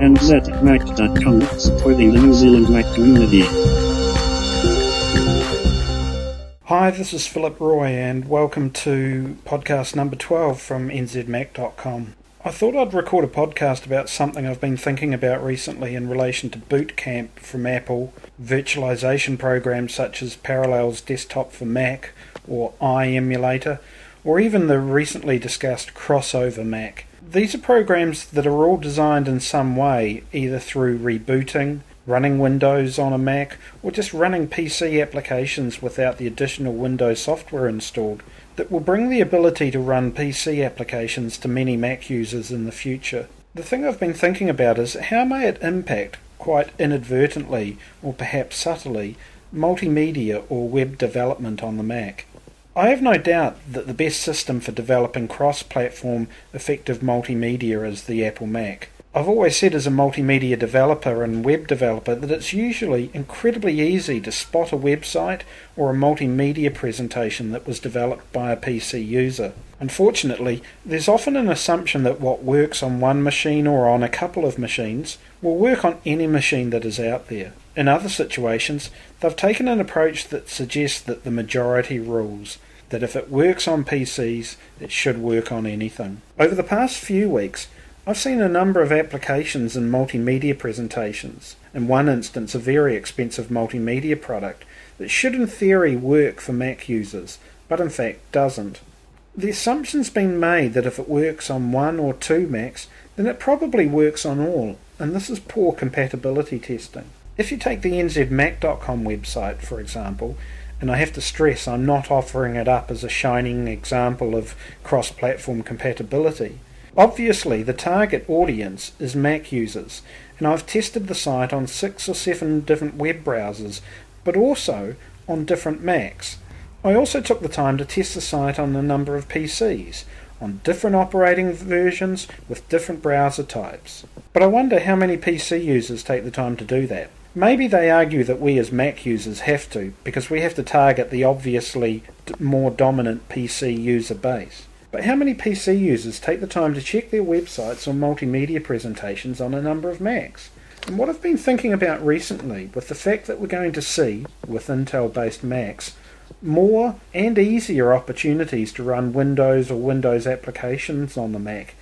nzmac.com, supporting the New Zealand Mac community. Hi, this is Philip Roy, and welcome to podcast number 12 from nzmac.com. I thought I'd record a podcast about something I've been thinking about recently in relation to Boot Camp from Apple, virtualization programs such as Parallels Desktop for Mac or iEmulator, or even the recently discussed Crossover Mac. These are programs that are all designed in some way, either through rebooting, running Windows on a Mac, or just running PC applications without the additional Windows software installed, that will bring the ability to run PC applications to many Mac users in the future. The thing I've been thinking about is how may it impact, quite inadvertently or perhaps subtly, multimedia or web development on the Mac. I have no doubt that the best system for developing cross platform effective multimedia is the Apple Mac. I've always said as a multimedia developer and web developer that it's usually incredibly easy to spot a website or a multimedia presentation that was developed by a PC user. Unfortunately, there's often an assumption that what works on one machine or on a couple of machines will work on any machine that is out there. In other situations, they've taken an approach that suggests that the majority rules, that if it works on PCs, it should work on anything. Over the past few weeks, I've seen a number of applications and multimedia presentations. In one instance, a very expensive multimedia product that should in theory work for Mac users, but in fact doesn't. The assumption's been made that if it works on one or two Macs, then it probably works on all, and this is poor compatibility testing. If you take the nzmac.com website, for example, and I have to stress I'm not offering it up as a shining example of cross platform compatibility. Obviously, the target audience is Mac users, and I've tested the site on six or seven different web browsers, but also on different Macs. I also took the time to test the site on a number of PCs, on different operating versions with different browser types. But I wonder how many PC users take the time to do that. Maybe they argue that we as Mac users have to, because we have to target the obviously more dominant PC user base. But how many PC users take the time to check their websites or multimedia presentations on a number of Macs? And what I've been thinking about recently, with the fact that we're going to see, with Intel based Macs, more and easier opportunities to run Windows or Windows applications on the Mac,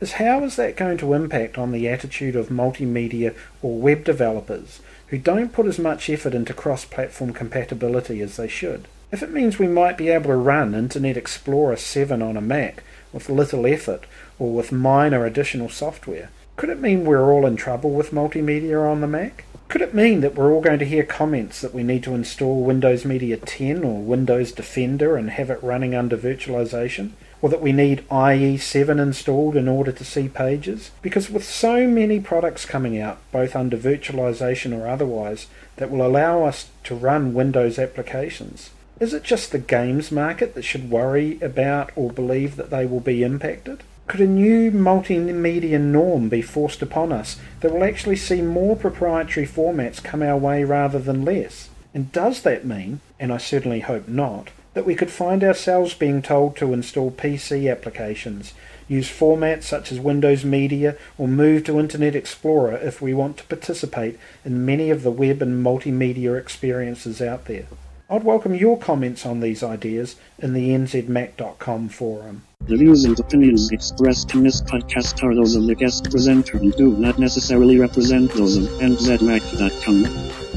is how is that going to impact on the attitude of multimedia or web developers who don't put as much effort into cross platform compatibility as they should? If it means we might be able to run Internet Explorer 7 on a Mac with little effort or with minor additional software, could it mean we're all in trouble with multimedia on the Mac? Could it mean that we're all going to hear comments that we need to install Windows Media 10 or Windows Defender and have it running under virtualization? Or that we need IE7 installed in order to see pages? Because with so many products coming out, both under virtualization or otherwise, that will allow us to run Windows applications, is it just the games market that should worry about or believe that they will be impacted? Could a new multimedia norm be forced upon us that will actually see more proprietary formats come our way rather than less? And does that mean, and I certainly hope not, that we could find ourselves being told to install PC applications, use formats such as Windows Media, or move to Internet Explorer if we want to participate in many of the web and multimedia experiences out there? I'd welcome your comments on these ideas in the nzmac.com forum. The views and opinions expressed in this podcast are those of the guest presenter and do not necessarily represent those of nzmac.com.